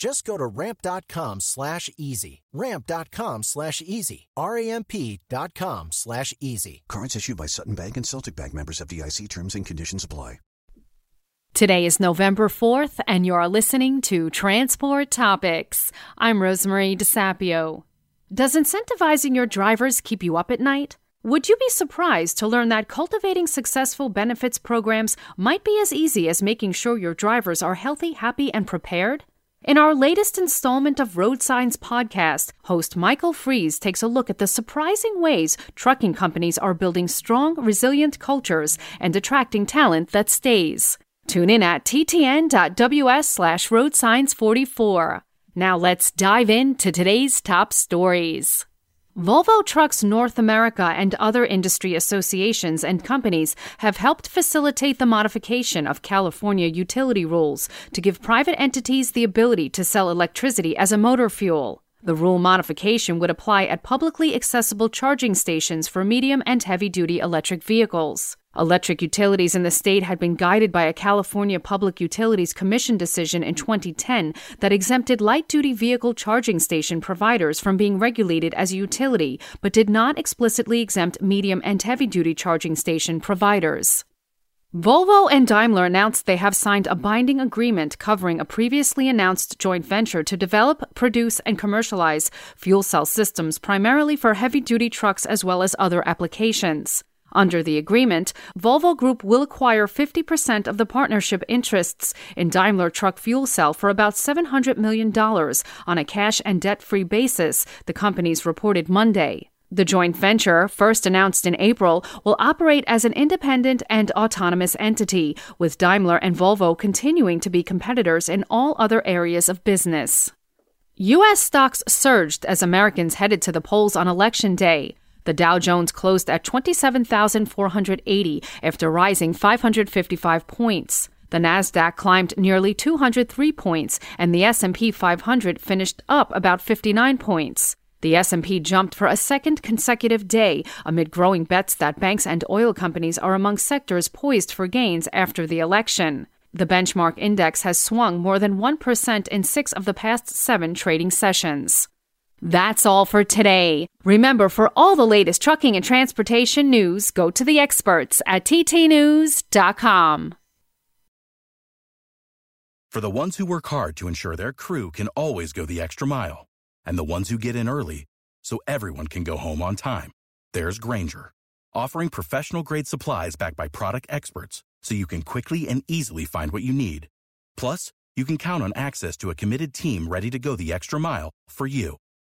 Just go to ramp.com slash easy. Ramp.com slash easy. R-A-M-P dot com slash easy. Cards issued by Sutton Bank and Celtic Bank members FDIC terms and conditions apply. Today is November 4th, and you're listening to Transport Topics. I'm Rosemary DeSapio. Does incentivizing your drivers keep you up at night? Would you be surprised to learn that cultivating successful benefits programs might be as easy as making sure your drivers are healthy, happy, and prepared? In our latest installment of Road Signs podcast, host Michael Freeze takes a look at the surprising ways trucking companies are building strong, resilient cultures and attracting talent that stays. Tune in at ttn.ws slash roadsigns44. Now let's dive into today's top stories. Volvo Trucks North America and other industry associations and companies have helped facilitate the modification of California utility rules to give private entities the ability to sell electricity as a motor fuel. The rule modification would apply at publicly accessible charging stations for medium and heavy duty electric vehicles. Electric utilities in the state had been guided by a California Public Utilities Commission decision in 2010 that exempted light duty vehicle charging station providers from being regulated as a utility, but did not explicitly exempt medium and heavy duty charging station providers. Volvo and Daimler announced they have signed a binding agreement covering a previously announced joint venture to develop, produce, and commercialize fuel cell systems primarily for heavy duty trucks as well as other applications. Under the agreement, Volvo Group will acquire 50% of the partnership interests in Daimler Truck Fuel Cell for about $700 million on a cash and debt free basis, the companies reported Monday. The joint venture, first announced in April, will operate as an independent and autonomous entity, with Daimler and Volvo continuing to be competitors in all other areas of business. U.S. stocks surged as Americans headed to the polls on Election Day. The Dow Jones closed at 27,480 after rising 555 points. The Nasdaq climbed nearly 203 points and the S&P 500 finished up about 59 points. The S&P jumped for a second consecutive day amid growing bets that banks and oil companies are among sectors poised for gains after the election. The benchmark index has swung more than 1% in 6 of the past 7 trading sessions. That's all for today. Remember, for all the latest trucking and transportation news, go to the experts at ttnews.com. For the ones who work hard to ensure their crew can always go the extra mile, and the ones who get in early so everyone can go home on time, there's Grainger, offering professional grade supplies backed by product experts so you can quickly and easily find what you need. Plus, you can count on access to a committed team ready to go the extra mile for you.